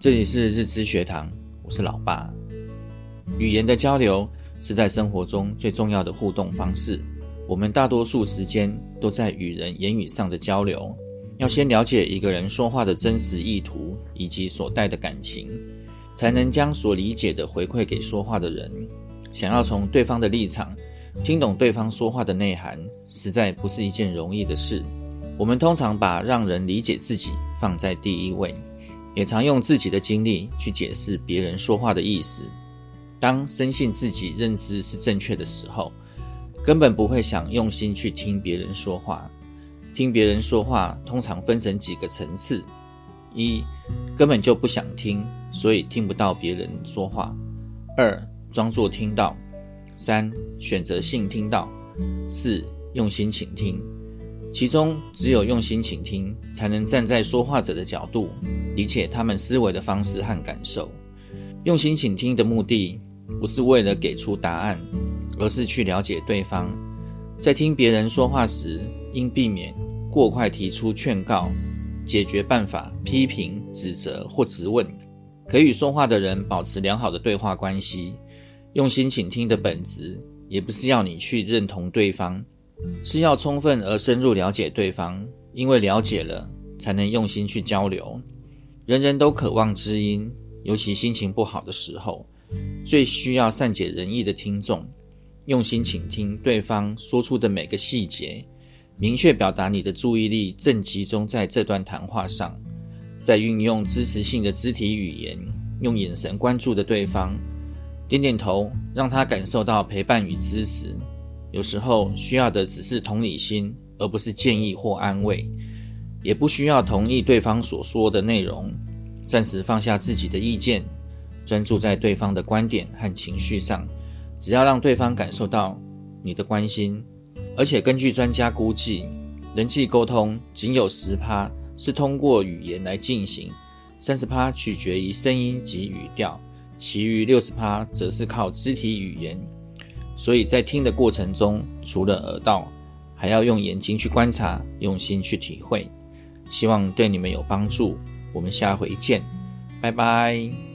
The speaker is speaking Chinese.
这里是日知学堂，我是老爸。语言的交流是在生活中最重要的互动方式。我们大多数时间都在与人言语上的交流，要先了解一个人说话的真实意图以及所带的感情，才能将所理解的回馈给说话的人。想要从对方的立场听懂对方说话的内涵，实在不是一件容易的事。我们通常把让人理解自己放在第一位，也常用自己的经历去解释别人说话的意思。当深信自己认知是正确的时候，根本不会想用心去听别人说话。听别人说话通常分成几个层次：一、根本就不想听，所以听不到别人说话；二、装作听到；三、选择性听到；四、用心倾听。其中只有用心倾听，才能站在说话者的角度，理解他们思维的方式和感受。用心倾听的目的，不是为了给出答案。而是去了解对方，在听别人说话时，应避免过快提出劝告、解决办法、批评、指责或质问。可与说话的人保持良好的对话关系。用心倾听的本质，也不是要你去认同对方，是要充分而深入了解对方。因为了解了，才能用心去交流。人人都渴望知音，尤其心情不好的时候，最需要善解人意的听众。用心倾听对方说出的每个细节，明确表达你的注意力正集中在这段谈话上，再运用支持性的肢体语言，用眼神关注的对方，点点头，让他感受到陪伴与支持。有时候需要的只是同理心，而不是建议或安慰，也不需要同意对方所说的内容，暂时放下自己的意见，专注在对方的观点和情绪上。只要让对方感受到你的关心，而且根据专家估计，人际沟通仅有十趴是通过语言来进行，三十趴取决于声音及语调，其余六十趴则是靠肢体语言。所以在听的过程中，除了耳道，还要用眼睛去观察，用心去体会。希望对你们有帮助。我们下回见，拜拜。